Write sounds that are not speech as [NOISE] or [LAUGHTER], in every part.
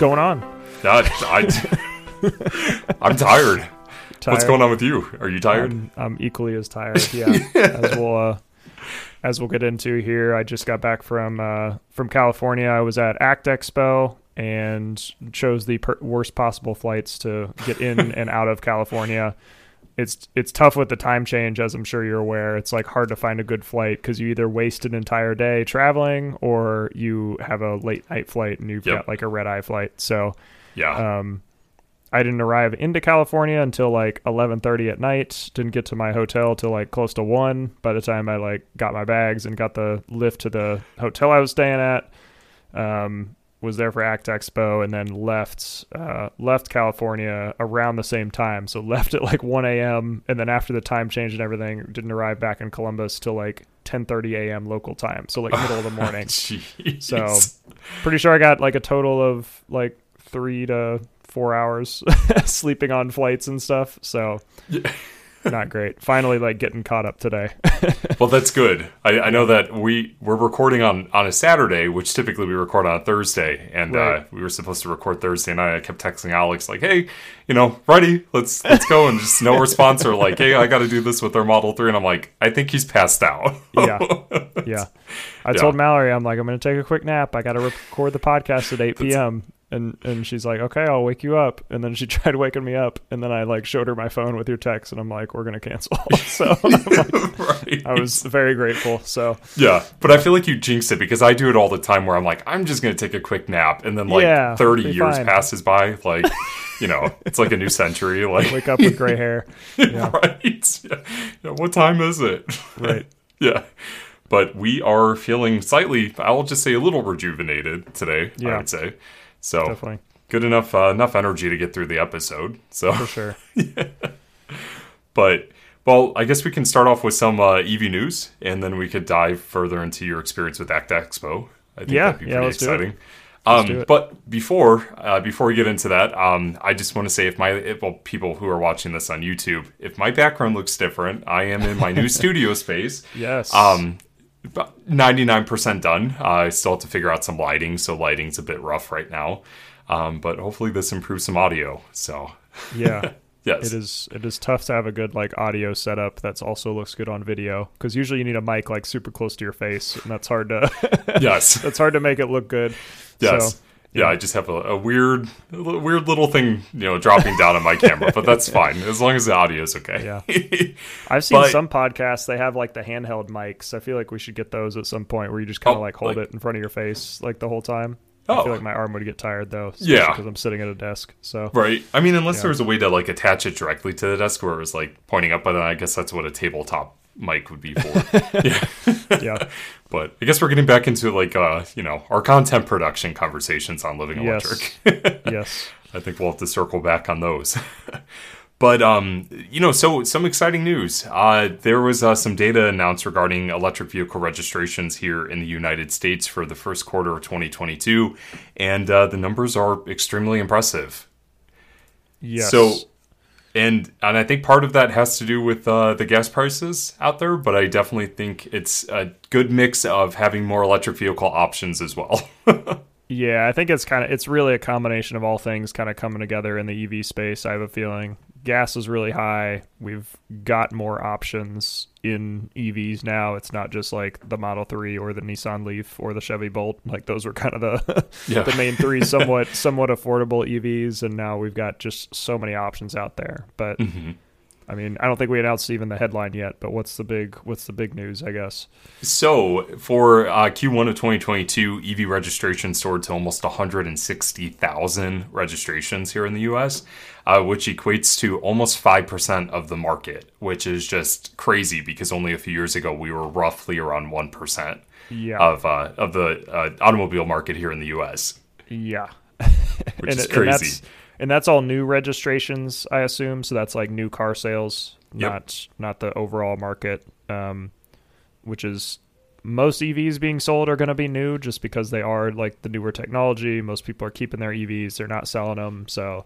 going on? God, I, [LAUGHS] I'm tired. What's going on with you? Are you tired? I'm, I'm equally as tired. [LAUGHS] Yeah, as we'll uh, as we'll get into here. I just got back from uh, from California. I was at Act Expo and chose the per- worst possible flights to get in [LAUGHS] and out of California. It's it's tough with the time change, as I'm sure you're aware. It's like hard to find a good flight because you either waste an entire day traveling or you have a late night flight and you've Yep. got like a red eye flight. So yeah. um, I didn't arrive into California until like 11:30 at night. Didn't get to my hotel till like close to one. By the time I like got my bags and got the lift to the hotel I was staying at, um, was there for Act Expo and then left uh, left California around the same time. So left at like 1 a.m. and then after the time change and everything, didn't arrive back in Columbus till like 10:30 a.m. local time. So like middle of the [LAUGHS] morning. So pretty sure I got like a total of like three to four hours [LAUGHS] sleeping on flights and stuff. So not great. Finally, like getting caught up today. [LAUGHS] well, that's good. I, I know that we we're recording on on a Saturday, which typically we record on a Thursday, and uh, we were supposed to record Thursday night. I kept texting Alex like, "Hey, you know, ready? Let's let's go." And just no response or like, "Hey, I got to do this with our Model 3. and I'm like, "I think he's passed out." [LAUGHS] yeah, yeah. I Yeah. told Mallory, I'm like, I'm gonna take a quick nap. I got to record the podcast at 8 p.m. And and she's like, okay, I'll wake you up. And then she [LAUGHS] tried waking me up, and then I like showed her my phone with your text, and I'm like, we're gonna cancel. [LAUGHS] so [LAUGHS] like- right. I was very grateful. So Yeah, but I feel like you jinxed it because I do it all the time where I'm like, I'm just going to take a quick nap. And then like Yeah, 30 years fine. passes by. Like, you know, it's like a new century. Like, wake up with gray hair. Yeah, right? Yeah. Yeah, What time is it? right. yeah. But we are feeling slightly, I'll just say a little rejuvenated today, yeah. i would say. So Definitely good enough, uh, enough energy to get through the episode. So, for sure. [LAUGHS] but well, I guess we can start off with some uh, EV news, and then we could dive further into your experience with Act Expo. I think Yeah, that'd be yeah, pretty let's do it. exciting. Um. But before uh, before we get into that, um, I just want to say if my if, well people who are watching this on YouTube, if my background looks different, I am in my new [LAUGHS] studio space. Yes. Um, about 99% done. Uh, I still have to figure out some lighting, so lighting's a bit rough right now. Um, but hopefully this improves some audio. So Yeah. [LAUGHS] yes, It is it is tough to have a good like audio setup that's also looks good on video because usually you need a mic like super close to your face and that's hard to [LAUGHS] yes. [LAUGHS] that's hard to make it look good. Yes. So, yeah, I just have a, a weird, a weird little thing, you know, dropping down on my camera, but that's [LAUGHS] fine as long as the audio is okay. Yeah. [LAUGHS] I've seen But- some podcasts they have like the handheld mics. I feel like we should get those at some point where you just kind of Oh, like hold like- it in front of your face like the whole time. I Oh. feel like my arm would get tired though, Yeah. because I'm sitting at a desk. So right. I mean, unless Yeah. there was a way to like attach it directly to the desk where it was like pointing up, but then I guess that's what a tabletop mic would be for. [LAUGHS] yeah. [LAUGHS] yeah, But I guess we're getting back into like, uh, you know, our content production conversations on Living Yes. Electric. [LAUGHS] yes, I think we'll have to circle back on those. but um, you know, so some exciting news. Uh, there was uh, some data announced regarding electric vehicle registrations here in the United States for the first quarter of 2022, and uh, the numbers are extremely impressive. yes. So, and and I think part of that has to do with uh, the gas prices out there, but I definitely think it's a good mix of having more electric vehicle options as well. [LAUGHS] Yeah, I think it's kind of it's really a combination of all things kind of coming together in the EV space. I have a feeling gas is really high. We've got more options in EVs now. It's not just like the Model 3 or the Nissan Leaf or the Chevy Bolt. Like those were kind of the Yeah. [LAUGHS] the main three somewhat [LAUGHS] somewhat affordable EVs and now we've got just so many options out there. But Mm-hmm. I mean, I don't think we announced even the headline yet, but what's the big what's the big news, I guess? So for uh, Q1 of 2022, EV registration soared to almost 160,000 registrations here in the U.S., uh, which equates to almost five percent of the market, which is just crazy because only a few years ago we were roughly around one percent Yeah. of uh, of the uh, automobile market here in the U.S., Yeah. [LAUGHS] which is and that's, crazy. And that's all new registrations, I assume. So that's like new car sales, Yep. not not the overall market, um, which is most EVs being sold are going to be new just because they are like the newer technology. Most people are keeping their EVs; they're not selling them. So,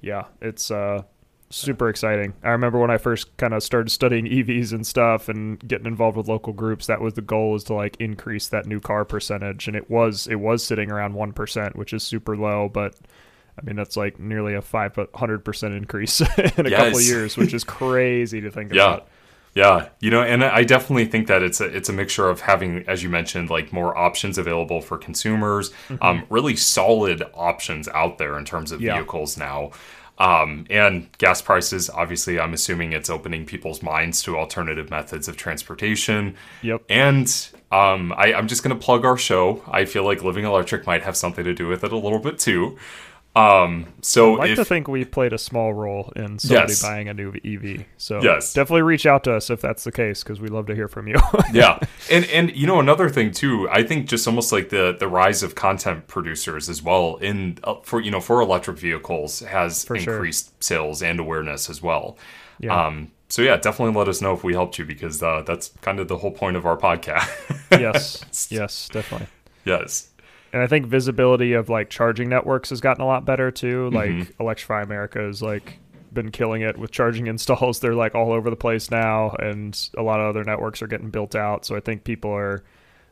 yeah, it's uh, super exciting. I remember when I first kind of started studying EVs and stuff and getting involved with local groups, that was the goal was to like increase that new car percentage and it was it was sitting around 1%, which is super low, but I mean that's like nearly a 500% increase [LAUGHS] in a Yes. couple of years, which is [LAUGHS] crazy to think Yeah. about. Yeah, you know, and I definitely think that it's a it's a mixture of having, as you mentioned, like more options available for consumers, um, really solid options out there in terms of Mm-hmm. Yeah. vehicles now, um, and gas prices. Obviously, I'm assuming it's opening people's minds to alternative methods of transportation. Yep. And um, I, I'm just going to plug our show. I feel like Living Electric might have something to do with it a little bit too. Um, so I'd like if to think we played a small role in somebody Yes. buying a new EV. So Yes. definitely reach out to us if that's the case because we'd love to hear from you. [LAUGHS] yeah and and you know another thing too i think just almost like the the rise of content producers as well in uh, for you know for electric vehicles has For sure. increased sales and awareness as well Yeah. um so yeah definitely let us know if we helped you because uh, that's kind of the whole point of our podcast [LAUGHS] yes. Yes, definitely. yes and I think visibility of like charging networks has gotten a lot better too. Like Mm-hmm. Electrify America has like been killing it with charging [LAUGHS] installs. They're like all over the place now, and a lot of other networks are getting built out. So I think people are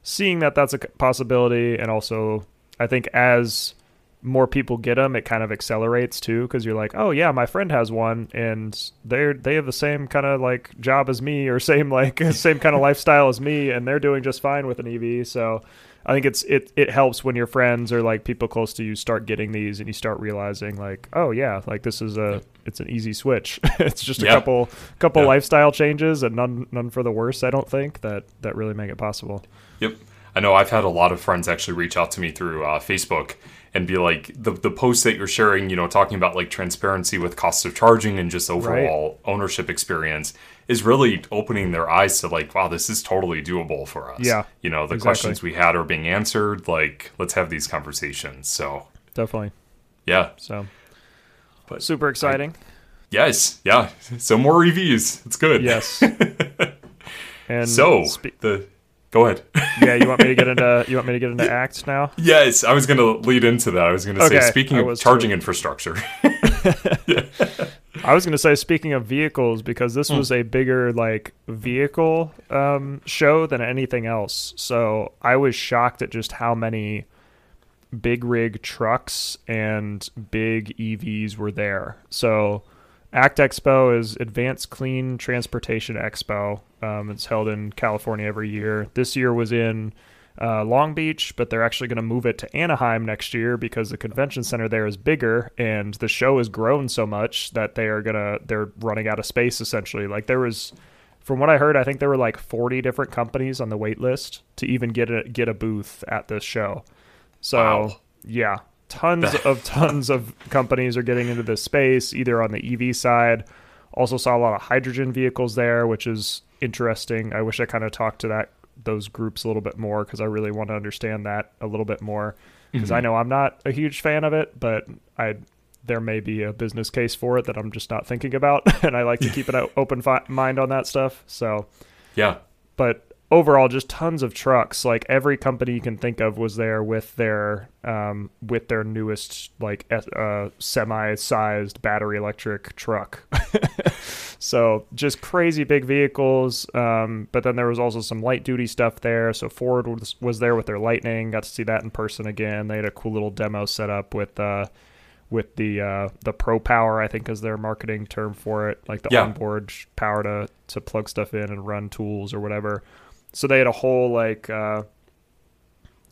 seeing that that's a possibility, and also I think as more people get them, it kind of accelerates too because you're like, oh yeah, my friend has one, and they're they have the same kind of like job as me, or [LAUGHS] same like same kind of lifestyle as me, and they're doing just fine with an EV. So I think it's it it helps when your friends or like people close to you start getting these, and you start realizing like, oh yeah, like this is a it's an easy switch. [LAUGHS] it's just a Yeah. couple couple Yeah. lifestyle changes, and none none for the worse. I don't think that that really make it possible. Yep. I know I've had a lot of friends actually reach out to me through uh, Facebook and be like, the, the posts that you're sharing, you know, talking about like transparency with cost of charging and just overall ownership experience is really opening their eyes to like, wow, this is totally doable for us. Yeah, You know, the exactly. questions we had are being answered. Like, let's have these conversations. So, Definitely. yeah. So But super exciting. yes. Yeah. So more EVs. It's good. yes. [LAUGHS] And So, spe- the. Go ahead. [LAUGHS] yeah, you want me to get into [LAUGHS] you want me to get into acts now? Yes, I was going to lead into that. I was going to Okay, say, speaking of charging too. infrastructure. [LAUGHS] I was going to say speaking of vehicles because this was a bigger like vehicle um, show than anything else. So I was shocked at just how many big rig trucks and big EVs were there. So ACT Expo is Advanced Clean Transportation Expo. Um, it's held in California every year. This year was in uh, Long Beach, but they're actually going to move it to Anaheim next year because the convention center there is bigger and the show has grown so much that they are gonna they're running out of space essentially. Like there was, from what I heard, I think there were like 40 different companies on the wait list to even get a get a booth at this show. So Wow. yeah, tons [LAUGHS] of tons of companies are getting into this space, either on the EV side. Also saw a lot of hydrogen vehicles there, which is interesting. I wish I kind of talked to that those groups a little bit more because I really want to understand that a little bit more. Because I mm-hmm. know I'm not a huge fan of it, but I there may be a business case for it that I'm just not thinking about, [LAUGHS] and I like to keep an open fi- mind on that stuff. So yeah. but overall just tons of trucks like every company you can think of was there with their um, with their newest like uh, semi-sized battery electric truck [LAUGHS] so just crazy big vehicles um, but then there was also some light duty stuff there so ford was, was there with their lightning got to see that in person again they had a cool little demo set up with uh, with the uh, the pro power I think is their marketing term for it, like the Yeah. onboard power to to plug stuff in and run tools or whatever. So they had a whole like uh,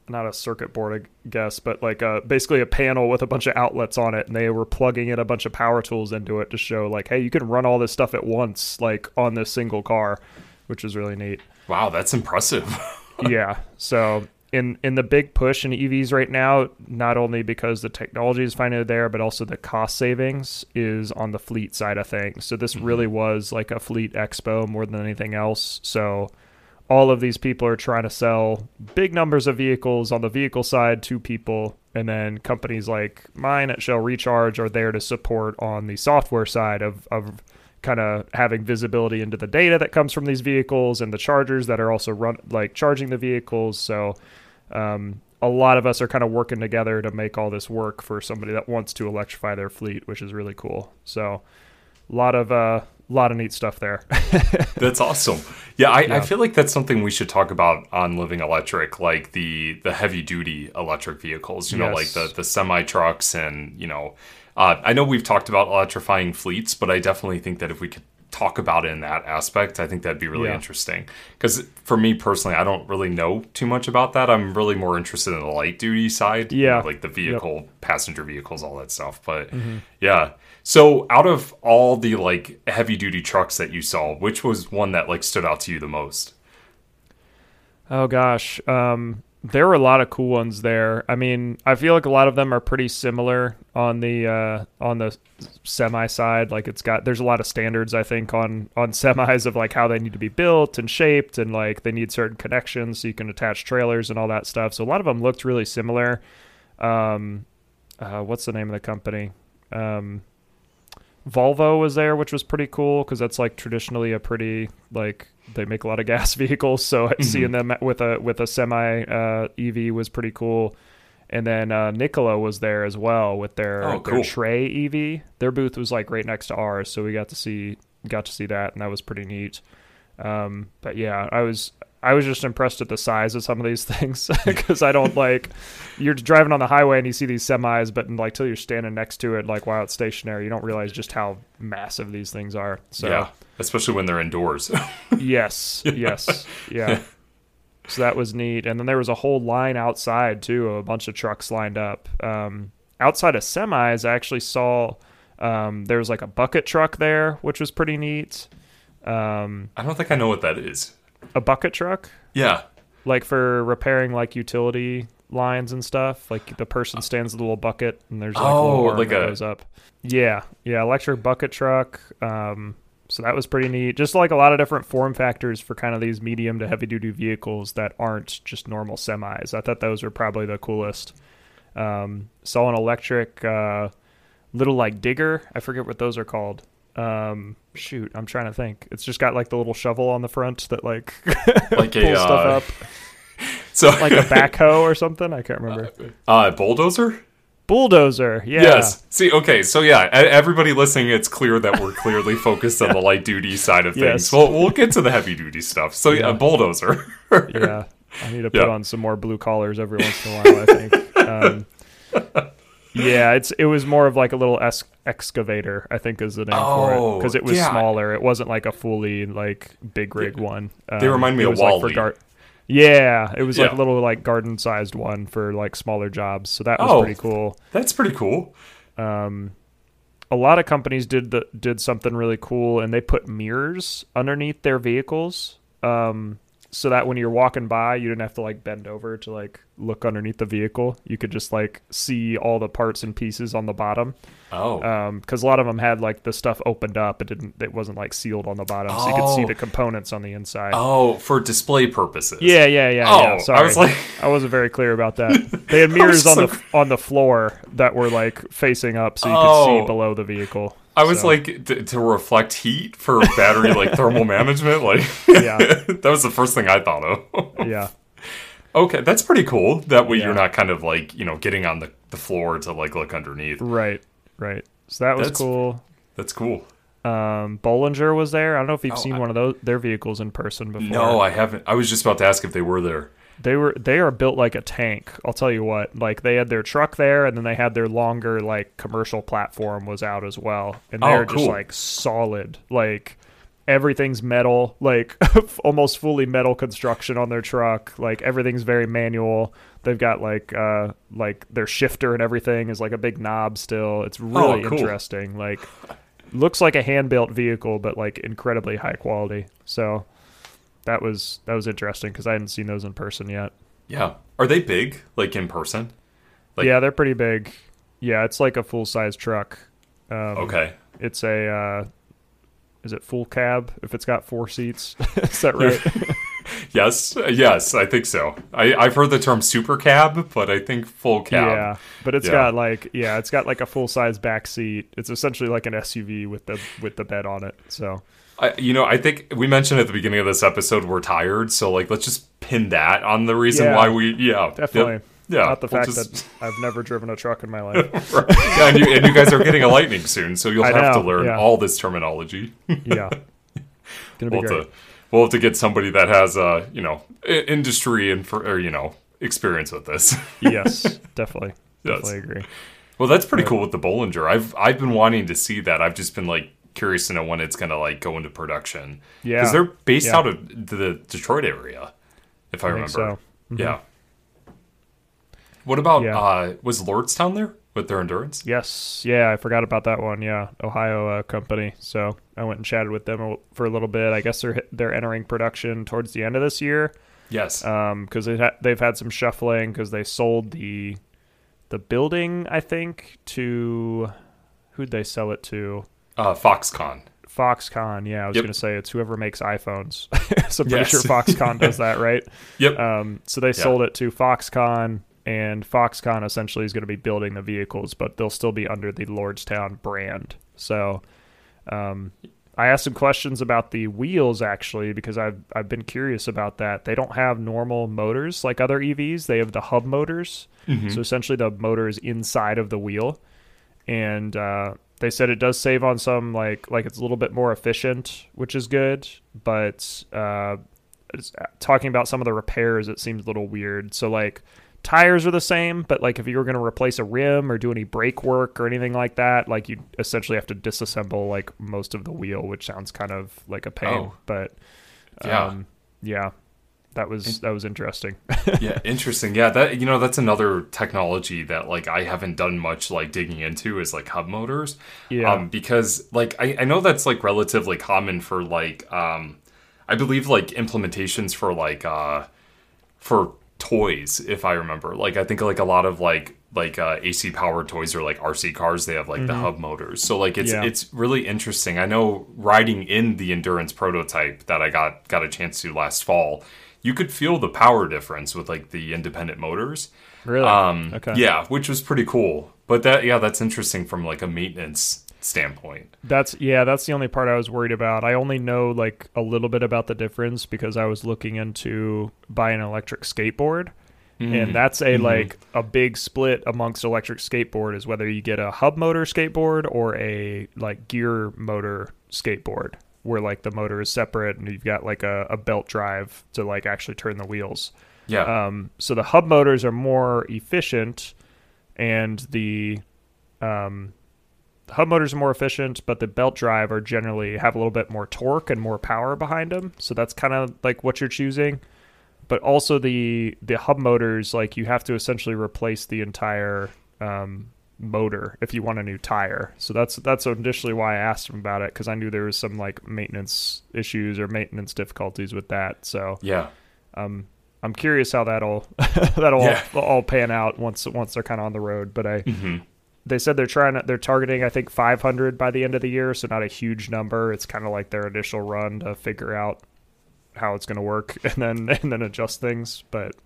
not a circuit board I guess, but like uh, basically a panel with a bunch of outlets on it, and they were plugging in a bunch of power tools into it to show like, hey, you can run all this stuff at once, like on this single car, which is really neat Wow, that's impressive. [LAUGHS] yeah. So in in the big push in EVs right now, not only because the technology is finally there, but also the cost savings is on the fleet side of things. So this really was like a fleet expo more than anything else. So all of these people are trying to sell big numbers of vehicles on the vehicle side to people and then companies like mine at Shell Recharge are there to support on the software side of, of kind of having visibility into the data that comes from these vehicles and the chargers that are also run like charging the vehicles. So um, a lot of us are kind of working together to make all this work for somebody that wants to electrify their fleet which is really cool. So a lot of uh, lot of neat stuff there. [LAUGHS] [LAUGHS] That's awesome. Yeah I, I feel like that's something we should talk about on Living Electric, like the the heavy duty electric vehicles. You know, like the the semi trucks, and you know, uh, I know we've talked about electrifying fleets, but I definitely think that if we could talk about it in that aspect, I think that'd be really Yeah. interesting. Because for me personally, I don't really know too much about that. I'm really more interested in the light duty side. you know, Yeah. like the vehicle, passenger vehicles, all that stuff. But Mm-hmm. yeah. So out of all the like heavy duty trucks that you saw, which was one that like stood out to you the most? Oh gosh, um, there were a lot of cool ones there. I mean, I feel like a lot of them are pretty similar on the uh, on the semi side. Like it's got there's a lot of standards I think on on [LAUGHS] semis of like how they need to be built and shaped and like they need certain connections so you can attach trailers and all that stuff. So a lot of them looked really similar. Um, uh, what's the name of the company? Um, Volvo was there, which was pretty cool because that's like traditionally a pretty like they make a lot of [LAUGHS] gas vehicles. So [LAUGHS] seeing them with a with a semi uh, EV was pretty cool. And then uh, Nikola was there as well with their Oh, their cool. Tre EV. Their booth was like right next to ours, so we got to see got to see that, and that was pretty neat. Um, but yeah, I was I was just impressed at the size of some of these [LAUGHS] things because I don't like you're driving on the highway and you see these semis, but like till you're standing next to it, like while it's stationary, you don't realize just how massive these things are. So Yeah, especially when they're indoors. [LAUGHS] yes, yes, [LAUGHS] yeah. So that was neat, and then there was a whole line outside too, of a bunch of trucks lined up. Um, outside of semis, I actually saw um, there was like a bucket truck there, which was pretty neat. Um, I don't think I know what that is. A bucket truck, Yeah. like for repairing like utility lines and stuff. Like the person stands with a little bucket, and there's like a Oh, little arm like a- goes up. Yeah, yeah, electric bucket truck. Um, so that was pretty neat. Just like a lot of different form factors for kind of these medium to heavy duty vehicles that aren't just normal semis. I thought those were probably the coolest. Um, saw an electric uh, little like digger. I forget what those are called. Um, shoot, I'm trying to think. It's just got like the little shovel on the front that like [LAUGHS] Like a stuff uh, up, [LAUGHS] so like a backhoe or something. I can't remember. uh, bulldozer. Bulldozer. Yeah. Yes. See, okay, so yeah, everybody listening, it's clear that we're clearly focused on the light duty side of things. Yes. Well, we'll get to the heavy duty stuff. So yeah, Yeah. bulldozer. [LAUGHS] yeah. I need to put Yeah. on some more blue collars every once in a while. I think. Um, yeah, it's it was more of like a little es- excavator. I think is the name for it Oh, because it was yeah. smaller. It wasn't like a fully like big rig one. Um, They remind me of was, like, gar- yeah, it was like a little like garden sized one for like smaller jobs. So that was Oh. pretty cool. That's pretty cool. um, a lot of companies did the, did something really cool, and they put mirrors underneath their vehicles, um, so that when you're walking by, you didn't have to like bend over to like look underneath the vehicle. You could just like see all the parts and pieces on the bottom, Oh. Um, because a lot of them had like the stuff opened up. It didn't. It wasn't like sealed on the bottom, so you could see Oh. the components on the inside. oh, for display purposes. Yeah, yeah, yeah. Oh, yeah. I Sorry. was like- I wasn't very clear about that. [LAUGHS] They had mirrors on so- the on the floor that were like facing up, so you could Oh. see below the vehicle. I was So, like to, to reflect heat for battery [LAUGHS] like thermal management. Like, Yeah. [LAUGHS] that was the first thing I thought of. yeah, [LAUGHS] okay, that's pretty cool. That way Yeah. you're not kind of like you know getting on the, the floor to like look underneath. right, right. So that was That's- cool. That's cool. Um, Bollinger was there. I don't know if you've Oh, seen I- one of those their vehicles in person before. No, I haven't. I was just about to ask if they were there. They were they are built like a tank. I'll tell you what. Like they had their truck there, and then they had their longer like commercial platform was out as well, and Oh, they're just cool. like solid. Like everything's metal, like [LAUGHS] almost fully metal construction on their truck. Like everything's very manual. They've got like uh like their shifter and everything is like a big knob still. It's really Oh, cool. interesting. Like looks like a hand built vehicle, but like incredibly high quality. So that was that was interesting because I hadn't seen those in person yet. Yeah. Are they big? Like in person? Like- yeah, they're pretty big. Yeah, it's like a full size truck. Um, Okay. It's a uh, is it full cab if it's got four seats? [LAUGHS] is that right? [LAUGHS] Yes. Yes, I think so. I, I've heard the term super cab, but I think full cab. Yeah, but it's Yeah. got like yeah, it's got like a full size back seat. It's essentially like an SUV with the with the bed on it. So I, you know, I think we mentioned at the beginning of this episode we're tired, so like let's just pin that on the reason Yeah. why we yeah definitely, Yeah, Not the we'll fact just- that [LAUGHS] I've never driven a truck in my life. [LAUGHS] Right. yeah, and you, and you guys are getting a lightning soon, so you'll I have to learn yeah. all this terminology. yeah. [LAUGHS] Gonna be we'll, have to, we'll have to get somebody that has, uh, you know, industry and for or you know experience with this. yes, definitely. Yes. Definitely agree. well, that's pretty cool with the Bollinger. I've I've been wanting to see that. I've just been like curious to know when it's gonna like go into production. Yeah. because they're based Yeah. out of the Detroit area, if I, I remember. so. Yeah. What about Yeah. uh was Lordstown there with their endurance? Yes, yeah, I forgot about that one. Yeah, Ohio uh, company. So I went and chatted with them for a little bit. I guess they're they're entering production towards the end of this year Yes. Um, because they ha- they've had some shuffling because they sold the the building I think to who'd they sell it to? Uh, Foxconn. Foxconn. Yeah, I was Yep. gonna say it's whoever makes iPhones. [LAUGHS] so I'm pretty Yes. sure Foxconn does that, [LAUGHS] right? Yep. Um, so they sold it to Foxconn, and Foxconn essentially is going to be building the vehicles, but they'll still be under the Lordstown brand. So um, I asked some questions about the wheels actually because I've I've been curious about that. They don't have normal motors like other EVs. They have the hub motors. So essentially, the motor is inside of the wheel, and uh, they said it does save on some like like it's a little bit more efficient, which is good. But uh, it's- talking about some of the repairs, it seems a little weird. So like tires are the same, but like if you were going to replace a rim or do any brake work or anything like that, like you essentially have to disassemble like most of the wheel, which sounds kind of like a pain. Oh. But Yeah. um, yeah, that was that was interesting. [LAUGHS] yeah, interesting. Yeah, that you know that's another technology that like I haven't done much like digging into is like hub motors. Yeah. Um, because like I, I know that's like relatively common for like um I believe like implementations for like uh for toys if I remember. Like I think like a lot of like like uh, AC powered toys or like RC cars they have like the hub motors. So like it's Mm-hmm. Yeah. it's really interesting. I know riding in the endurance prototype that I got got a chance to last fall, you could feel the power difference with like the independent motors. really? Um okay. yeah, which was pretty cool. But that yeah, that's interesting from like a maintenance standpoint. That's yeah, that's the only part I was worried about. I only know like a little bit about the difference because I was looking into buying an electric skateboard. And that's a like a big split amongst electric skateboard is whether you get a hub motor skateboard or a like gear motor skateboard where like the motor is separate and you've got like a, a belt drive to like actually turn the wheels. Yeah. Um, so the hub motors are more efficient, and the um, hub motors are more efficient, but the belt drive are generally have a little bit more torque and more power behind them. So that's kind of like what you're choosing. But also the the hub motors, like you have to essentially replace the entire um, motor if you want a new tire. So that's that's initially why I asked him about it because I knew there was some like maintenance issues or maintenance difficulties with that. So yeah. um, I'm curious how that'll [LAUGHS] that'll Yeah. all, all pan out once once they're kind of on the road. But I, hmm they said they're trying to, they're targeting I think 500 by the end of the year, so not a huge number. It's kind of like their initial run to figure out how it's going to work [LAUGHS] and then and then adjust things. But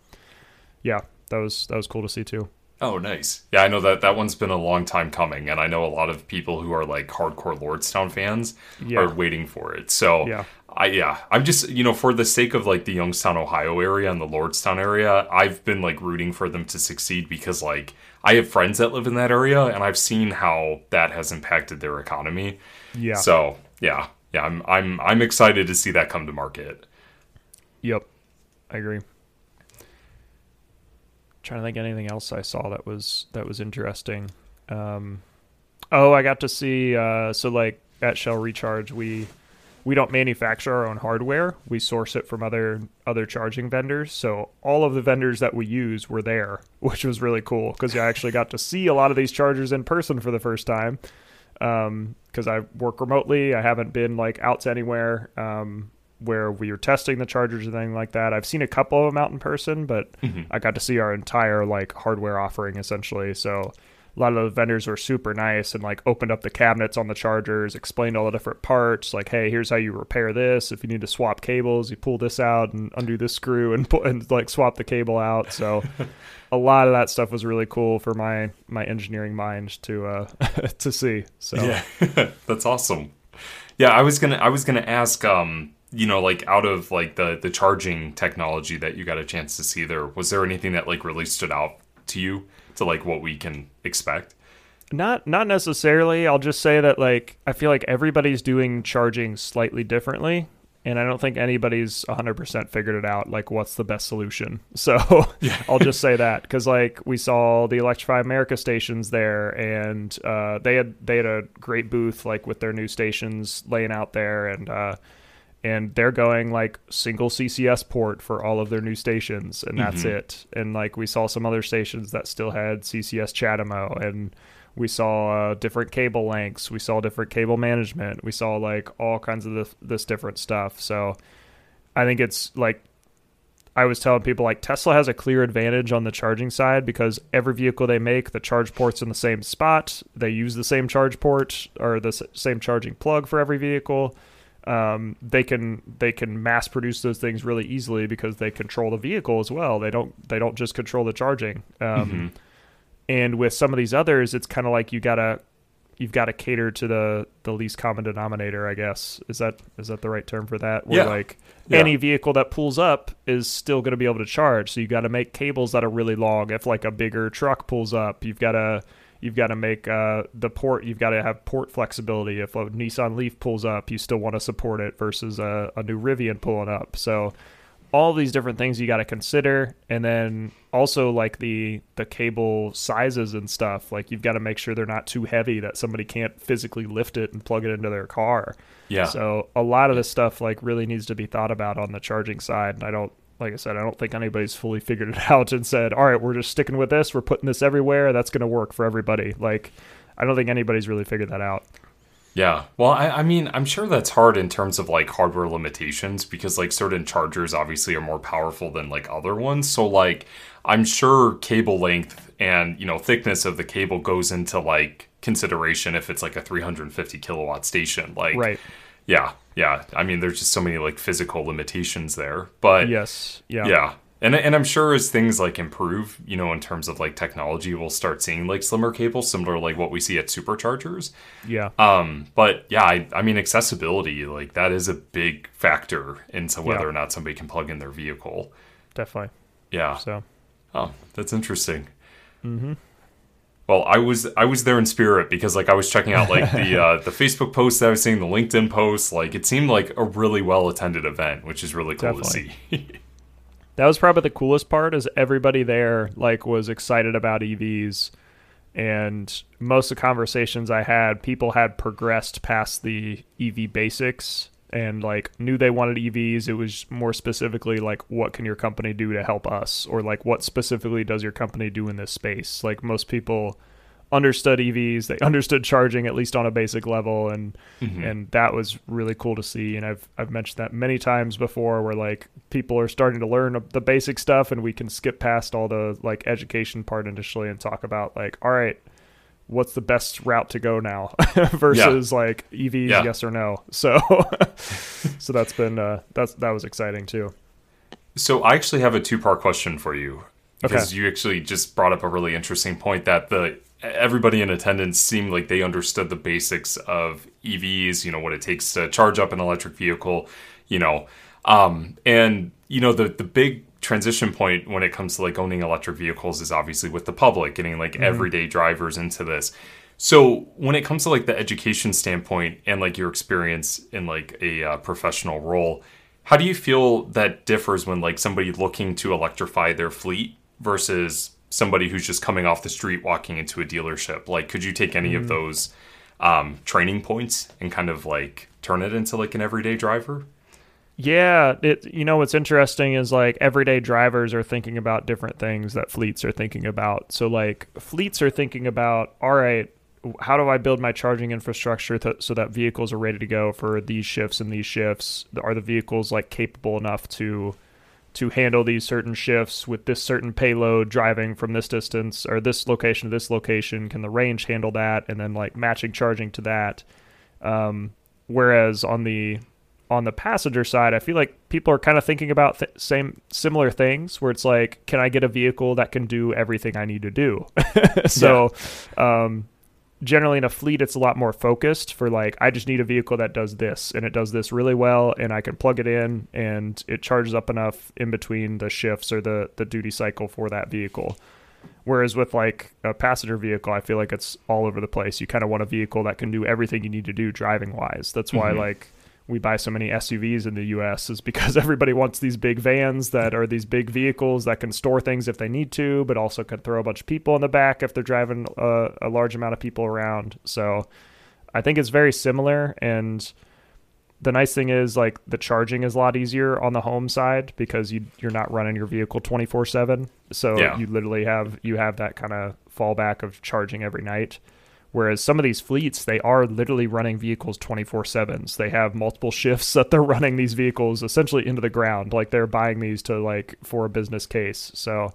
yeah, that was that was cool to see too. Oh, nice. Yeah, I know that that one's been a long time coming, and I know a lot of people who are like hardcore Lordstown fans Yeah. are waiting for it. So, Yeah. I yeah, I'm just you know for the sake of like the Youngstown, Ohio area and the Lordstown area, I've been like rooting for them to succeed because like I have friends that live in that area, and I've seen how that has impacted their economy. Yeah. So yeah, yeah, I'm I'm I'm excited to see that come to market. Yep, I agree. Trying to think anything else I saw that was that was interesting. Um, oh, I got to see. Uh, so like at Shell Recharge, we we don't manufacture our own hardware. We source it from other other charging vendors. So all of the vendors that we use were there, [LAUGHS] which was really cool because I actually got to see a lot of these chargers in person for the first time. Because I work remotely, I haven't been like out to anywhere um, where we were testing the chargers and anything like that. I've seen a couple of them out in person, but I got to see our entire like hardware offering essentially. So a lot of the vendors were super nice and like opened up the cabinets on the chargers, explained all the different parts. Like, hey, here's how you repair this. If you need to swap cables, you pull this out and undo this screw and pull, and like swap the cable out. So a lot of that stuff was really cool for my my engineering mind to uh [LAUGHS] to see. So Yeah, [LAUGHS] that's awesome. Yeah, I was gonna I was gonna ask, um, you know, like out of like the the charging technology that you got a chance to see there, was there anything that like really stood out to you to like what we can expect? Not not necessarily. I'll just say that like I feel like everybody's doing charging slightly differently and I don't think anybody's 100% figured it out like what's the best solution. [LAUGHS] So yeah. I'll just say that cuz like we saw the Electrify America stations there and uh, they had they had a great booth like with their new stations laying out there and uh, and they're going like single CCS port for all of their new stations and that's mm-hmm. it. And like we saw some other stations that still had CCS CHAdeMO and we saw uh, different cable lengths we saw different cable management we saw like all kinds of this, this different stuff so i think it's like i was telling people like tesla has a clear advantage on the charging side because every vehicle they make the charge port's in the same spot they use the same charge port or the same charging plug for every vehicle um, they can they can mass produce those things really easily because they control the vehicle as well. They don't they don't just control the charging. Um, mm-hmm. And with some of these others, it's kind of like you gotta you've got to cater to the the least common denominator. I guess is that is that the right term for that? Where yeah. like yeah. any vehicle that pulls up is still going to be able to charge. So you got to make cables that are really long. If like a bigger truck pulls up, you've got to you've got to make uh, the port. You've got to have port flexibility. If a Nissan Leaf pulls up, you still want to support it versus a, a new Rivian pulling up. So all these different things you got to consider and then also like the the cable sizes and stuff like you've got to make sure they're not too heavy that somebody can't physically lift it and plug it into their car yeah so a lot of this stuff like really needs to be thought about on the charging side and i don't like i said i don't think anybody's fully figured it [LAUGHS] out and said all right we're just sticking with this we're putting this everywhere that's going to work for everybody like i don't think anybody's really figured that out yeah. Well, I, I mean, I'm sure that's hard in terms of like hardware limitations because like certain chargers obviously are more powerful than like other ones. So like I'm sure cable length and, you know, thickness of the cable goes into like consideration if it's like a 350 kilowatt station. Like Right. Yeah. Yeah. I mean, there's just so many like physical limitations there. But Yes. Yeah. Yeah and and I'm sure as things like improve, you know, in terms of like technology, we'll start seeing like slimmer cables, similar to like what we see at superchargers. Yeah. Um. But yeah, I, I mean, accessibility, like that is a big factor into whether yeah. or not somebody can plug in their vehicle. Definitely. Yeah. So. Oh, that's interesting. Mm-hmm. Well, I was I was there in spirit because like I was checking out like the [LAUGHS] uh, the Facebook posts that I was seeing, the LinkedIn posts. Like it seemed like a really well attended event, which is really cool Definitely. to see. [LAUGHS] that was probably the coolest part is everybody there like was excited about EVs and most of the conversations I had people had progressed past the EV basics and like knew they wanted EVs it was more specifically like what can your company do to help us or like what specifically does your company do in this space like most people understood EVs, they [LAUGHS] understood charging at least on a basic level, and mm-hmm. and that was really cool to see. And I've I've mentioned that many times before, where like people are starting to learn the basic stuff, and we can skip past all the like education part initially and talk about like, all right, what's the best route to go now [LAUGHS] versus yeah. like EVs, yeah. yes or no. So [LAUGHS] so that's been uh, that's that was exciting too. So I actually have a two part question for you because okay. you actually just brought up a really interesting point that the everybody in attendance seemed like they understood the basics of EVs, you know, what it takes to charge up an electric vehicle, you know. Um, and you know, the the big transition point when it comes to like owning electric vehicles is obviously with the public, getting like mm-hmm. everyday drivers into this. So when it comes to like the education standpoint and like your experience in like a uh, professional role, how do you feel that differs when like somebody looking to electrify their fleet versus somebody who's just coming off the street walking into a dealership like could you take any mm. of those um, training points and kind of like turn it into like an everyday driver yeah it you know what's interesting is like everyday drivers are thinking about different things that fleets are thinking about. So like fleets are thinking about all right how do I build my charging infrastructure so that vehicles are ready to go for these shifts and these shifts? Are the vehicles like capable enough to to handle these certain shifts with this certain payload driving from this distance or this location to this location? Can the range handle that? And then like matching charging to that. Um, whereas on the on the passenger side i feel like people are kind of thinking about th- same similar things where it's like can i get a vehicle that can do everything i need to do [LAUGHS] so yeah. um, generally in a fleet it's a lot more focused for like i just need a vehicle that does this and it does this really well and i can plug it in and it charges up enough in between the shifts or the the duty cycle for that vehicle Whereas with like a passenger vehicle, I feel like it's all over the place. You kind of want a vehicle that can do everything you need to do driving wise. That's why Mhm. like we buy so many SUVs in the US is because [LAUGHS] everybody wants these big vans that are these big vehicles that can store things if they need to, but also can throw a bunch of people in the back if they're driving a, a large amount of people around. So I think it's very similar and the nice thing is like the charging is a lot easier on the home side because you you're not running your vehicle 24/7 so Yeah. you literally have you have that kind of fallback of charging every night whereas some of these fleets they are literally running vehicles 24/7 so they have multiple [LAUGHS] shifts that they're running these vehicles essentially into the ground like they're buying these to like for a business case. So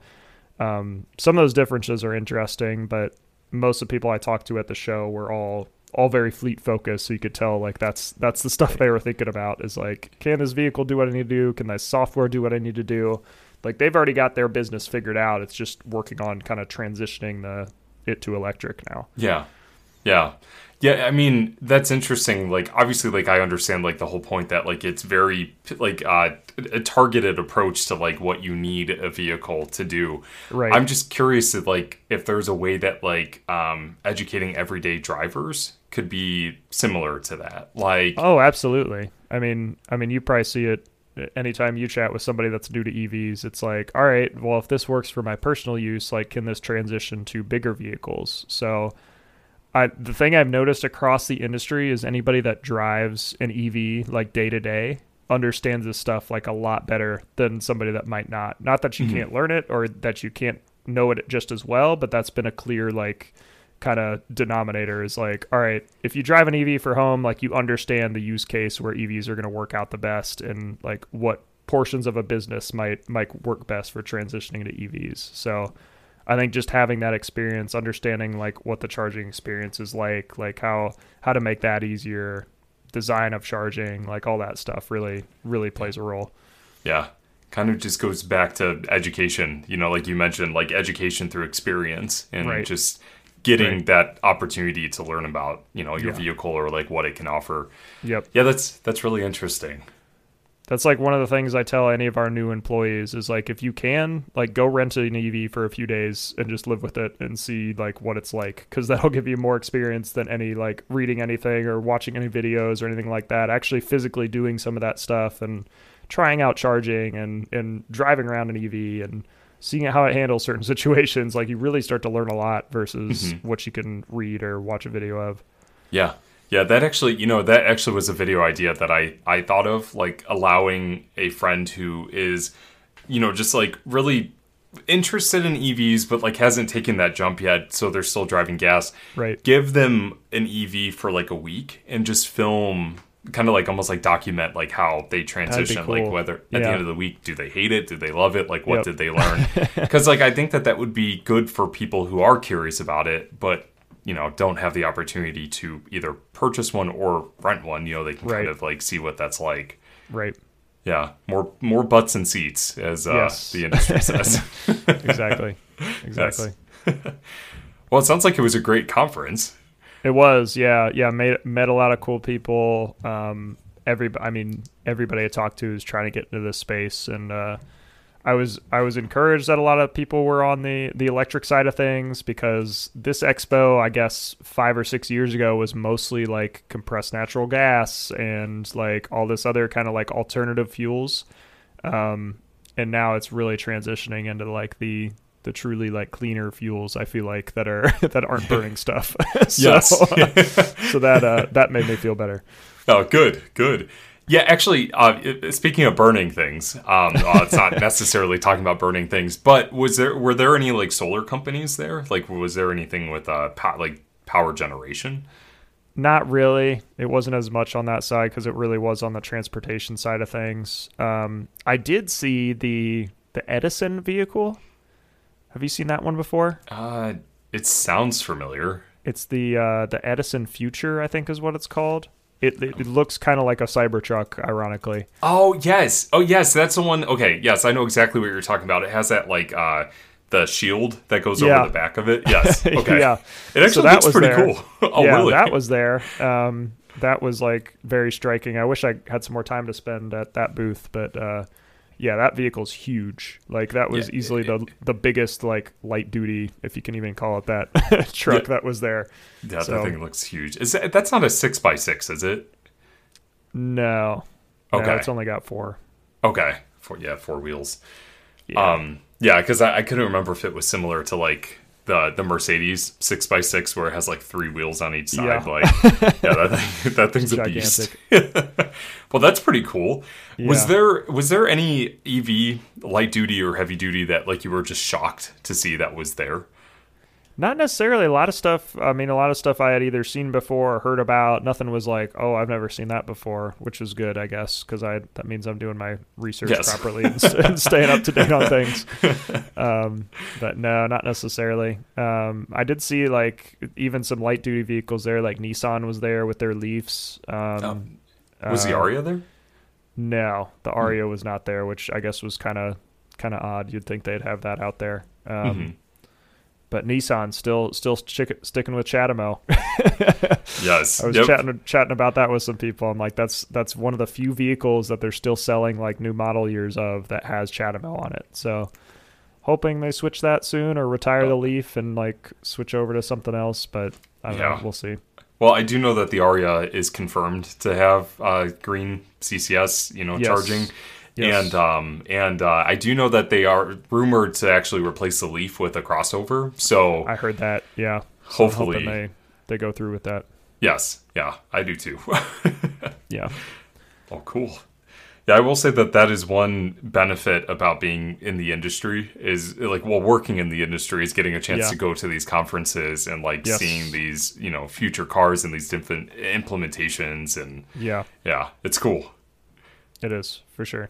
um, some of those differences are interesting but most of the people I talked to at the show were all all very fleet focused. So you could tell like that's that's the [LAUGHS] stuff they were thinking about is like can this vehicle do what I need to do? Can this software do what I need to do? Like they've already got their business figured out. It's just working on kind of transitioning the it to electric now. Yeah. Yeah. Yeah, I mean, that's interesting. Like obviously like I understand like the whole point that like it's very like uh a targeted approach to like what you need a vehicle to do. Right. I'm just curious if like if there's a way that like um educating everyday drivers could be similar to that. Like oh absolutely I mean I mean you probably see it anytime you chat with somebody that's new to EVs it's like all right well if this works for my personal use like can this transition to bigger vehicles so I, the thing I've noticed across the industry is anybody that drives an EV like day to day understands this stuff like a lot better than somebody that might not. Not that you Mhm. can't learn it or that you can't know it just as well, but that's been a clear like kind of denominator is like, all right, if you drive an EV for home, like you understand the use case where EVs are going to work out the best and like what portions of a business might might work best for transitioning to EVs. So I think just having that experience, understanding like what the charging experience is like, like how how to make that easier, design of charging, like all that stuff really really plays a role. Yeah. Kind of just goes back to education, you know, like you mentioned, like education through experience and Right. just getting Right. that opportunity to learn about, you know, your Yeah. vehicle or like what it can offer. Yep. Yeah, that's that's really interesting. That's like one of the things I tell any of our new employees is like if you can, like go rent an EV for a few days and just live with it and see like what it's like cuz that'll give you more experience than any like reading anything or watching any videos or anything like that. Actually physically doing some of that stuff and trying out charging and and driving around an EV and seeing how it handles certain [LAUGHS] situations like you really start to learn a lot versus Mhm. what you can read or watch a video of. Yeah. Yeah, that actually, you know, that actually was a video idea that I I thought of like allowing a friend who is you know, just like really interested in EVs but like hasn't taken that jump yet, so they're still driving gas. Right. Give them an EV for like a week and just film kind of like almost like document like how they transition like whether at Yeah. the end of the week do they hate it do they love it like what Yep. did they learn [LAUGHS] because like i think that that would be good for people who are curious about it but you know don't have the opportunity to either purchase one or rent one you know they can Right. kind of like see what that's like Right. yeah more more butts and seats as uh, Yes. the industry [LAUGHS] says Exactly. [LAUGHS] exactly. [LAUGHS] well it sounds like it was a great conference It was, yeah, yeah. Made met a lot of cool people. Um, every, I mean, everybody I talked to is trying to get into this space, and uh, I was, I was encouraged that a lot of people were on the the electric side of things because this expo, I guess, five or six years ago was mostly like compressed natural gas and like all this other kind of like alternative fuels, um, and now it's really transitioning into like the the truly like cleaner fuels I feel like that are [LAUGHS] that aren't burning [LAUGHS] stuff. [LAUGHS] so, yes so that uh, that made me feel better. Oh, good, good. Yeah, actually, uh, speaking of burning things, um, uh, it's not [LAUGHS] necessarily talking about burning things, but was there were there any like solar companies there? Like, was there anything with uh, pow- like power generation? Not really. It wasn't as much on that side because it really was on the transportation side of things. Um, I did see the the Edison vehicle. Have you seen that one before? Uh, it sounds familiar. It's the uh, the Edison Future, I think, is what it's called. It it, it looks kind of like a Cybertruck, ironically. Oh yes, oh yes, that's the one. Okay, yes, I know exactly what you're talking about. It has that like uh, the shield that goes Yeah. over the back of it. Yes, [LAUGHS] okay. yeah. it actually So that looks was pretty there. cool. [LAUGHS] oh yeah, really? that was there. Um, that was like very striking. I wish I had some more time to spend at that booth, but uh, yeah, that vehicle's huge. Like that was Yeah, easily it- the the biggest like light duty, if you can even call it that, [LAUGHS] truck Yeah. that was there. Yeah, So- that thing looks huge. Is that, that's not a six by six, is it? No, Okay. no, it's only got four. Okay, four yeah, four wheels. Yeah. Um, yeah, because I, I couldn't remember if it was similar to like the the Mercedes six x six where it has like three wheels on each side. Yeah. Like, yeah, that [LAUGHS] thing, that thing's a beast. [LAUGHS] well, that's pretty cool. Was there was there any EV light duty or heavy duty that like you were just shocked to see that was there? Not necessarily. A lot of stuff. I mean, a lot of stuff I had either seen before or heard about. Nothing was like, oh, I've never seen that before, which is good, I guess, because I that means I'm doing my research Yes. properly and, and staying up to date on things. [LAUGHS] Um, but no, not necessarily. Um, I did see like even some light duty vehicles there, like Nissan was there with their Leafs. Um, Was the uh, Ariya there? No, the Ariya was not there, which I guess was kind of kind of odd. You'd think they'd have that out there. Um, Mhm. But Nissan still still chick- sticking with CHAdeMO. [LAUGHS] Yes. I was Yep. chatting chatting about that with some people. I'm like, that's that's one of the few vehicles that they're still selling like new model years of that has CHAdeMO on it. So hoping they switch that soon or retire the Leaf and like switch over to something else. But I don't know. Yeah. We'll see. Well, I do know that the Ariya is confirmed to have uh, green CCS, you know, Yes. charging, Yes. and um, and uh, I do know that they are rumored to actually replace the Leaf with a crossover. So I heard that. Yeah. So Hopefully. they they go through with that. yes, yeah, I do too. [LAUGHS] Yeah. oh, cool. Yeah, I will say that that is one benefit about being in the industry is like well working in the industry is getting a chance Yeah. to go to these conferences and like Yes. seeing these you know future cars and these different implementations and Yeah. yeah, it's cool. It is for sure.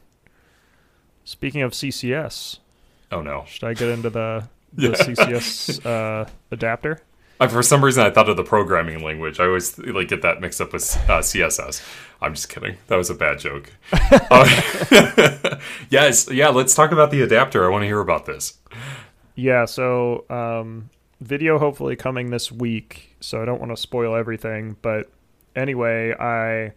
Speaking of CCS, Oh no. should I get into the [LAUGHS] the Yeah. CCS uh, adapter? Uh, for some reason, I thought of the programming language. I always like get that mixed up with uh, CSS. I'm just kidding. That was a bad joke. [LAUGHS] Uh, [LAUGHS] yes, yeah. Let's talk about the adapter. I want to hear about this. Yeah, so um, video hopefully coming this week. So I don't want to spoil everything, but anyway, I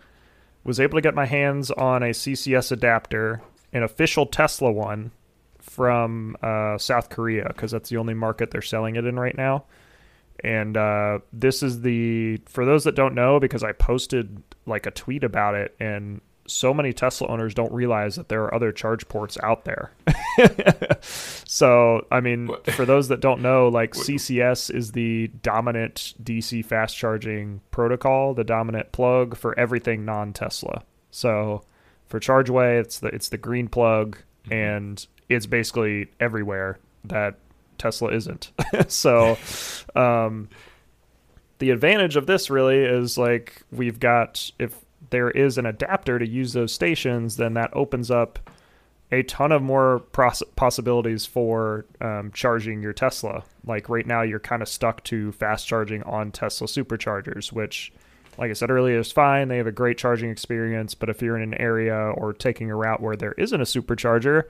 was able to get my hands on a CCS adapter, an official Tesla one from uh, South Korea, because that's the only market they're selling it in right now. And uh, this is the for those that don't know, because I posted like a tweet about it, and so many Tesla owners don't realize that there are other charge ports out there. [LAUGHS] so, I mean, What? for those that don't know, like CCS is the dominant DC fast charging protocol, the dominant plug for everything non-Tesla. So, for ChargeWay, it's the it's the green plug, and it's basically everywhere that Tesla isn't. [LAUGHS] so, [LAUGHS] um, the advantage of this really is like we've got if there is an adapter to use those stations, then that opens up a ton of more pros- possibilities for um, charging your Tesla. Like right now, you're kind of stuck to fast charging on Tesla superchargers, which, like I said earlier, it's fine. They have a great charging experience. But if you're in an area or taking a route where there isn't a supercharger,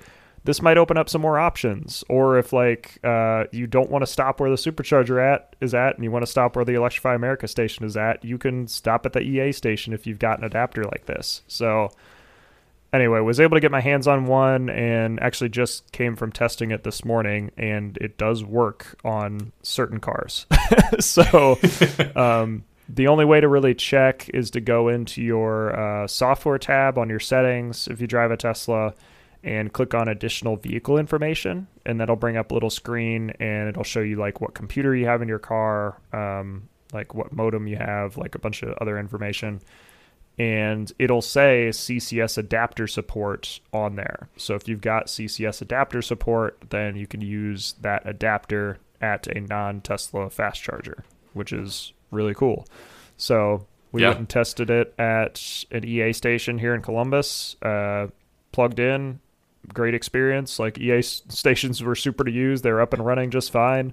this might open up some more options. Or if like uh, you don't want to stop where the supercharger at is at, and you want to stop where the Electrify America station is at, you can stop at the EA station if you've got an adapter like this. So anyway, was able to get my hands on one and actually just came from testing it this morning and it does work on certain cars. [LAUGHS] so [LAUGHS] um, the only way to really check is to go into your uh, software tab on your settings if you drive a Tesla and click on additional vehicle information and that'll bring up a little screen and it'll show you like what computer you have in your car um, like what modem you have like a bunch of other information and it'll say CCS adapter support on there. So if you've got CCS adapter support, then you can use that adapter at a non-Tesla fast charger, which is really cool. So we Yeah. went and tested it at an EA station here in Columbus. Uh, plugged in, great experience. Like EA stations were super to use; they're up and running just fine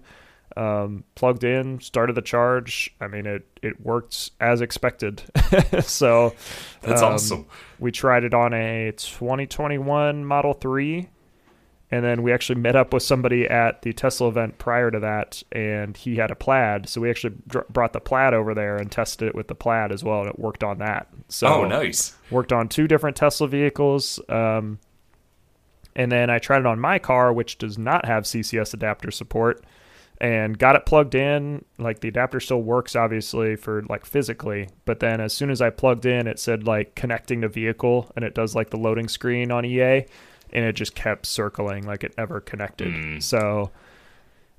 um, plugged in, started the charge. I mean, it it worked as expected. [LAUGHS] so That's um, awesome. We tried it on a 2021 Model 3, and then we actually met up with somebody at the Tesla event prior to that, and he had a Plaid. So we actually dr- brought the Plaid over there and tested it with the Plaid as well, and it worked on that. So oh, nice. worked on two different Tesla vehicles. Um, And then I tried it on my car, which does not have CCS adapter support, and got it plugged in. Like the adapter still works, obviously, for like physically. But then as soon as I plugged in, it said like connecting to vehicle, and it does like the loading screen on EA, and it just kept circling like it never connected. Mm. So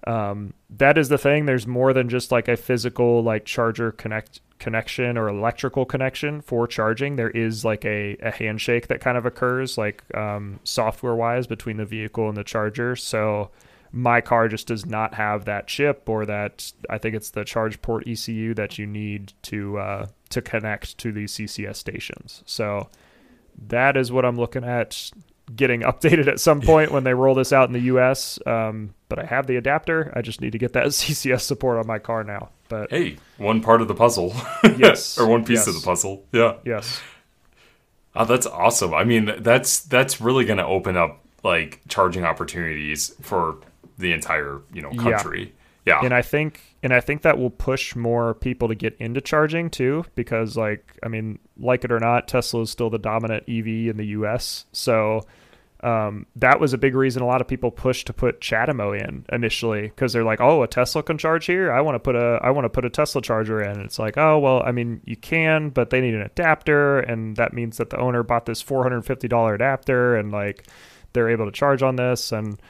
um, that is the thing. There's more than just like a physical like charger connect connection or electrical connection for charging. There is like a, a handshake that kind of occurs like um, software wise between the vehicle and the charger. So my car just does not have that chip or that I think it's the charge port ECU that you need to uh, to connect to these CCS stations. So that is what I'm looking at getting [LAUGHS] updated at some point when they roll this out in the US. Um, but I have the adapter. I just need to get that [LAUGHS] CCS support on my car now. But Hey, one part of the puzzle. [LAUGHS] Yes. or one piece of the puzzle. Yeah. yes, Oh, that's awesome. I mean, that's that's really going to open up like charging opportunities for the entire, you know, Yeah. country. Yeah. and I think and I think that will push more people to get into charging too, because like I mean, like it or not, Tesla is still the dominant EV in the U.S. So um, that was a big reason a lot of people pushed to put CHAdeMO in initially because they're like, oh, a Tesla can charge here. I want to put a I want to put a Tesla charger in. And it's like, oh well, I mean, you can, but they need an adapter, and that means that the owner bought this four hundred fifty dollar adapter, and like they're able to charge on this and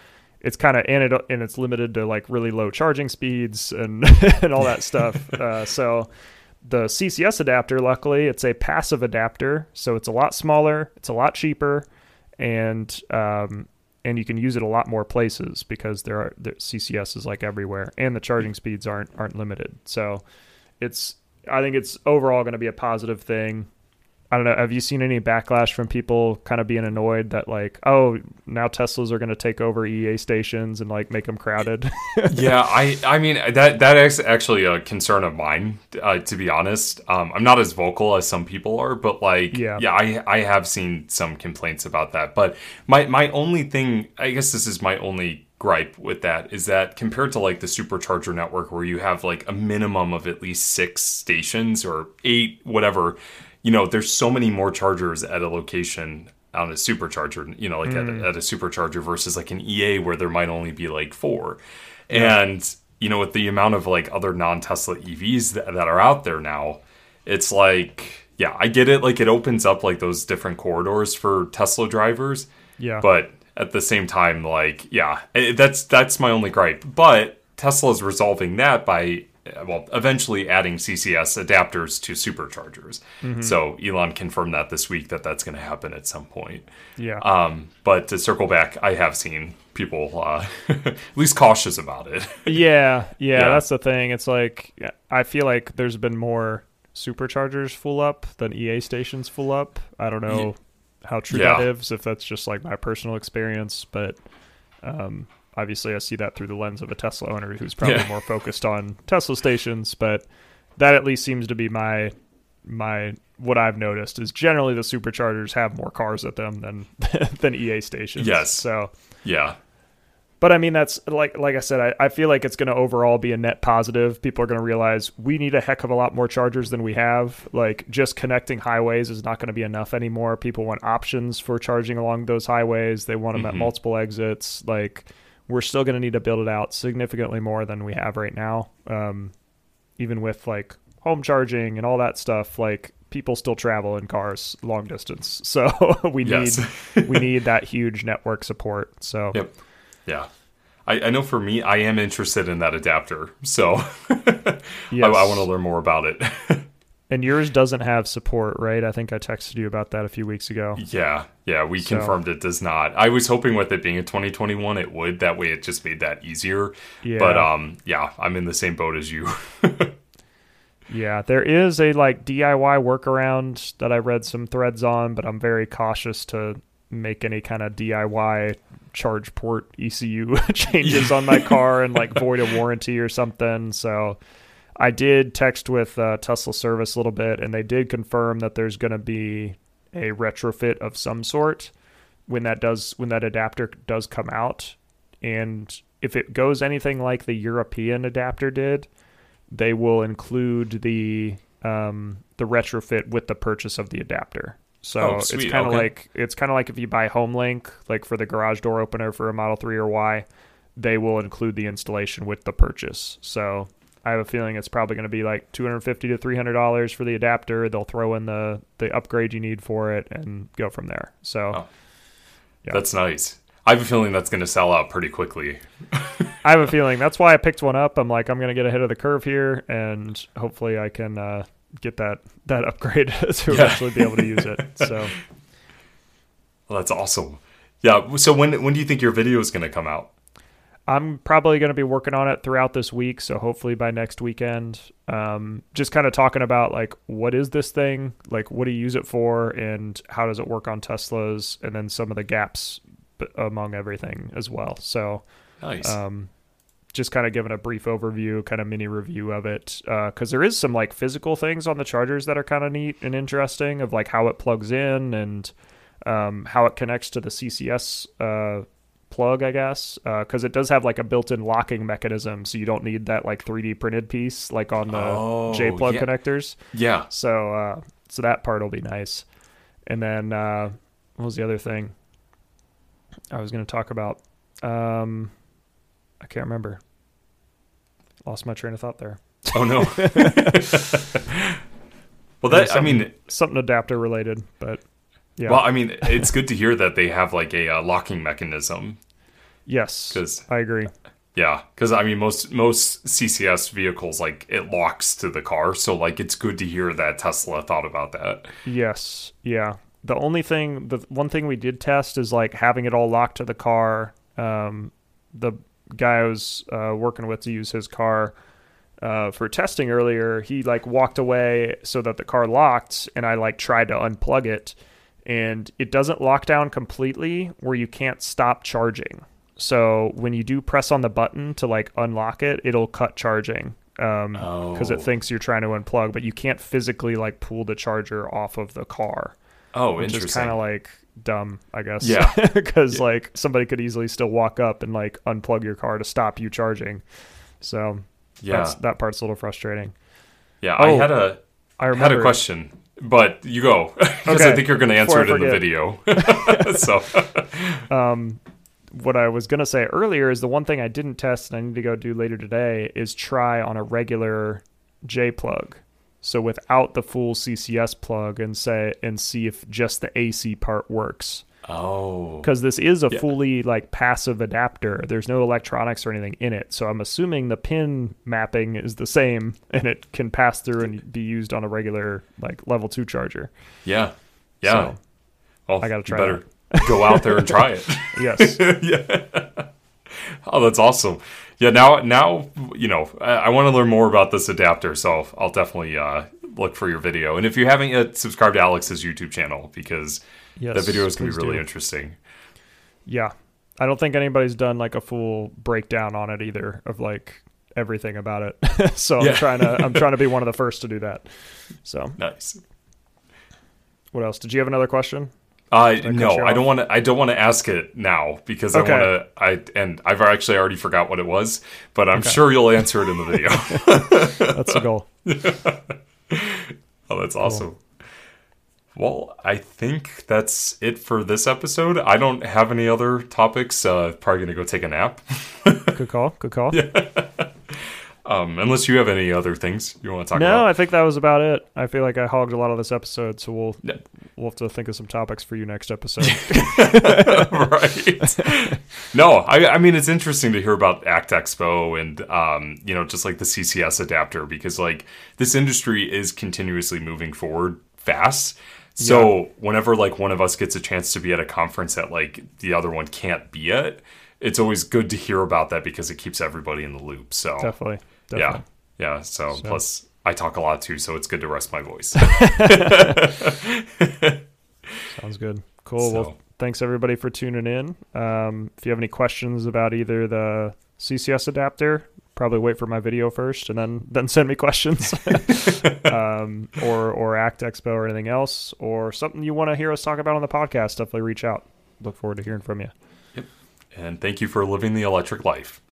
it's kind of and it and it's limited to like really low charging speeds and [LAUGHS] and all that stuff. [LAUGHS] Uh, so the CCS adapter, luckily, it's a passive adapter, so it's a lot smaller, it's a lot cheaper, and um, and you can use it a lot more places because there are the CCS is like everywhere, and the charging speeds aren't aren't limited. So it's I think it's overall going to be a positive thing. I don't know. Have you seen any backlash from people kind of being annoyed that like, oh, now Teslas are going to take over EA stations and like make them crowded? [LAUGHS] yeah, I I mean that that is actually a concern of mine. Uh, to be honest, um, I'm not as vocal as some people are, but like, Yeah. yeah, I I have seen some complaints about that. But my my only thing, I guess this is my only gripe with that is that compared to like the supercharger network where you have like a minimum of at least six stations or eight whatever you know there's so many more chargers at a location on a supercharger you know like at, a, at a supercharger versus like an ea where there might only be like four. And you know with the amount of like other non-tesla evs that, that are out there now it's like yeah i get it. Like it opens up like those different corridors for tesla drivers. Yeah. but at the same time like yeah eh, that's that's my only gripe. But tesla's resolving that by well eventually adding ccs adapters to superchargers so elon confirmed that this week that that's going to happen at some point yeah. um, but to circle back i have seen people uh, [LAUGHS] at least cautious about it [LAUGHS] Yeah, yeah, Yeah. that's the thing. It's like I feel like there's been more superchargers full up than EA stations full up. I don't know how true that Yeah. is, if that's just like my personal experience, but um, obviously I see that through the lens of a Tesla owner who's probably Yeah. more focused on Tesla stations. But that at least seems to be my my what I've noticed is generally the superchargers have more cars at them than [LAUGHS] than EA stations. Yes. so. yeah But I mean, that's like like I said, I, I feel like it's going to overall be a net positive. People are going to realize we need a heck of a lot more chargers than we have. Like just connecting highways is not going to be enough anymore. People want options for charging along those highways. They want them at Mhm. multiple exits. Like we're still going to need to build it out significantly more than we have right now. Um, even with like home charging and all that stuff, like people still travel in cars long distance. [LAUGHS] So [LAUGHS] we need we need that huge network support. So Yep. Yeah. I, I know for me, I am interested in that adapter, so [LAUGHS] I, I want to learn more about it. And yours doesn't have support, right? I think I texted you about that a few weeks ago. yeah, yeah, we So- confirmed it does not. I was hoping with it being a 2021, it would. That way, it just made that easier. Yeah. But um, yeah, I'm in the same boat as you. [LAUGHS] Yeah, there is a like DIY workaround that I read some threads on, but I'm very cautious to make any kind of DIY charge port ECU [LAUGHS] changes on my [LAUGHS] car and like void a warranty or something. So I did text with uh, Tesla service a little bit, and they did confirm that there's going to be a retrofit of some sort when that does when that adapter does come out, and if it goes anything like the European adapter did, they will include the um, the retrofit with the purchase of the adapter. So Oh, it's kind of okay. like it's kind of like if you buy HomeLink, like for the garage door opener for a Model 3 or Y, they will include the installation with the purchase. So I have a feeling it's probably going to be like 250 to 300 dollars for the adapter. They'll throw in the the upgrade you need for it and go from there. So Oh. Yeah. That's nice. I have a feeling that's going to sell out pretty quickly. [LAUGHS] I have a feeling that's why I picked one up. I'm like, I'm gonna get ahead of the curve here, and hopefully I can uh, get that that upgrade [LAUGHS] to Yeah. actually be able to use it. [LAUGHS] So Well, that's awesome. Yeah. So when when do you think your video is going to come out? I'm probably gonna be working on it throughout this week. So hopefully by next weekend, um, just kind of talking about like what is this thing, like what do you use it for, and how does it work on Teslas, and then some of the gaps b- among everything as well. So Nice. um, just kind of giving a brief overview, kind of mini review of it, because there is some like physical things on the chargers that are kind of neat and interesting, of like how it plugs in and um, how it connects to the CCS uh, plug, I guess, because it does have like a built-in locking mechanism, so you don't need that like 3D printed piece like on the Oh, J plug yeah. connectors. yeah. So uh, so that part will be nice. And then uh, what was the other thing I was going to talk about? Um, I can't remember. Lost my train of thought there. [LAUGHS] Oh no. [LAUGHS] well, that I mean, Something adapter related, but yeah. well, I mean, it's good to hear that they have like a uh, locking mechanism yes, because I agree. yeah, because I mean, most most CCS vehicles like it locks to the car, so like it's good to hear that Tesla thought about that. Yes, yeah. The only thing, the one thing we did test is like having it all locked to the car. Um, the guy I was uh, working with to use his car uh, for testing earlier, he like walked away so that the car locked, and I like tried to unplug it, and it doesn't lock down completely where you can't stop charging. So when you do press on the button to like unlock it, it'll cut charging um because Oh. it thinks you're trying to unplug, but you can't physically like pull the charger off of the car, Oh, which is interesting. kind of like dumb, I guess. Yeah. [LAUGHS] [LAUGHS] because like somebody could easily still walk up and like unplug your car to stop you charging. So yeah, that's, that part's a little frustrating. yeah. I Oh, had a I remember had a question, but you go [LAUGHS] because Okay, I think you're going to answer it before in the video. [LAUGHS] [LAUGHS] so um, what I was gonna say earlier is the one thing I didn't test and I need to go do later today is try on a regular J plug. So without the full CCS plug and say and see if just the AC part works. Oh, Because this is a Yeah. fully like passive adapter. There's no electronics or anything in it. So I'm assuming the pin mapping is the same [LAUGHS] and it can pass through and be used on a regular like level two charger. yeah, yeah. So, well, I gotta try better [LAUGHS] go out there and try it. [LAUGHS] yes. yeah. Oh, that's awesome. Yeah. Now, now you know. I, I want to learn more about this adapter, so I'll definitely uh, look for your video. And if you haven't yet, subscribe to Alex's YouTube channel because yes. that video is going to be really do. interesting. Yeah. I don't think anybody's done like a full breakdown on it either of like everything about it. [LAUGHS] so Yeah. I'm trying to I'm trying to be [LAUGHS] one of the first to do that. So Nice. what else? Did you have another question? Uh, no, I don't want to. I don't want to ask it now because Okay. I want to. I and I've actually already forgot what it was, but I'm Okay. sure you'll answer it in the video. [LAUGHS] That's the goal. oh, that's awesome. Well, I think that's it for this episode. I don't have any other topics. Uh, probably gonna go take a nap. [LAUGHS] Good call. Good call. Um, unless you have any other things you want to talk No, about. No, I think that was about it. I feel like I hogged a lot of this episode, so we'll Yeah. we'll have to think of some topics for you next episode. [LAUGHS] right. no, I, I mean it's interesting to hear about Act Expo and um, you know just like the CCS adapter because like this industry is continuously moving forward fast. So whenever like one of us gets a chance to be at a conference that like the other one can't be at, it's always good to hear about that because it keeps everybody in the loop. So definitely. yeah, yeah. So, So- plus I talk a lot too, so it's good to rest my voice. [LAUGHS] Sounds good. Cool. So- Well, thanks everybody for tuning in. Um, if you have any questions about either the CCS adapter, probably wait for my video first and then then send me questions. [LAUGHS] [LAUGHS] um, or or Act Expo or anything else, or something you want to hear us talk about on the podcast. Definitely reach out. Look forward to hearing from you. yep. and thank you for living the electric life.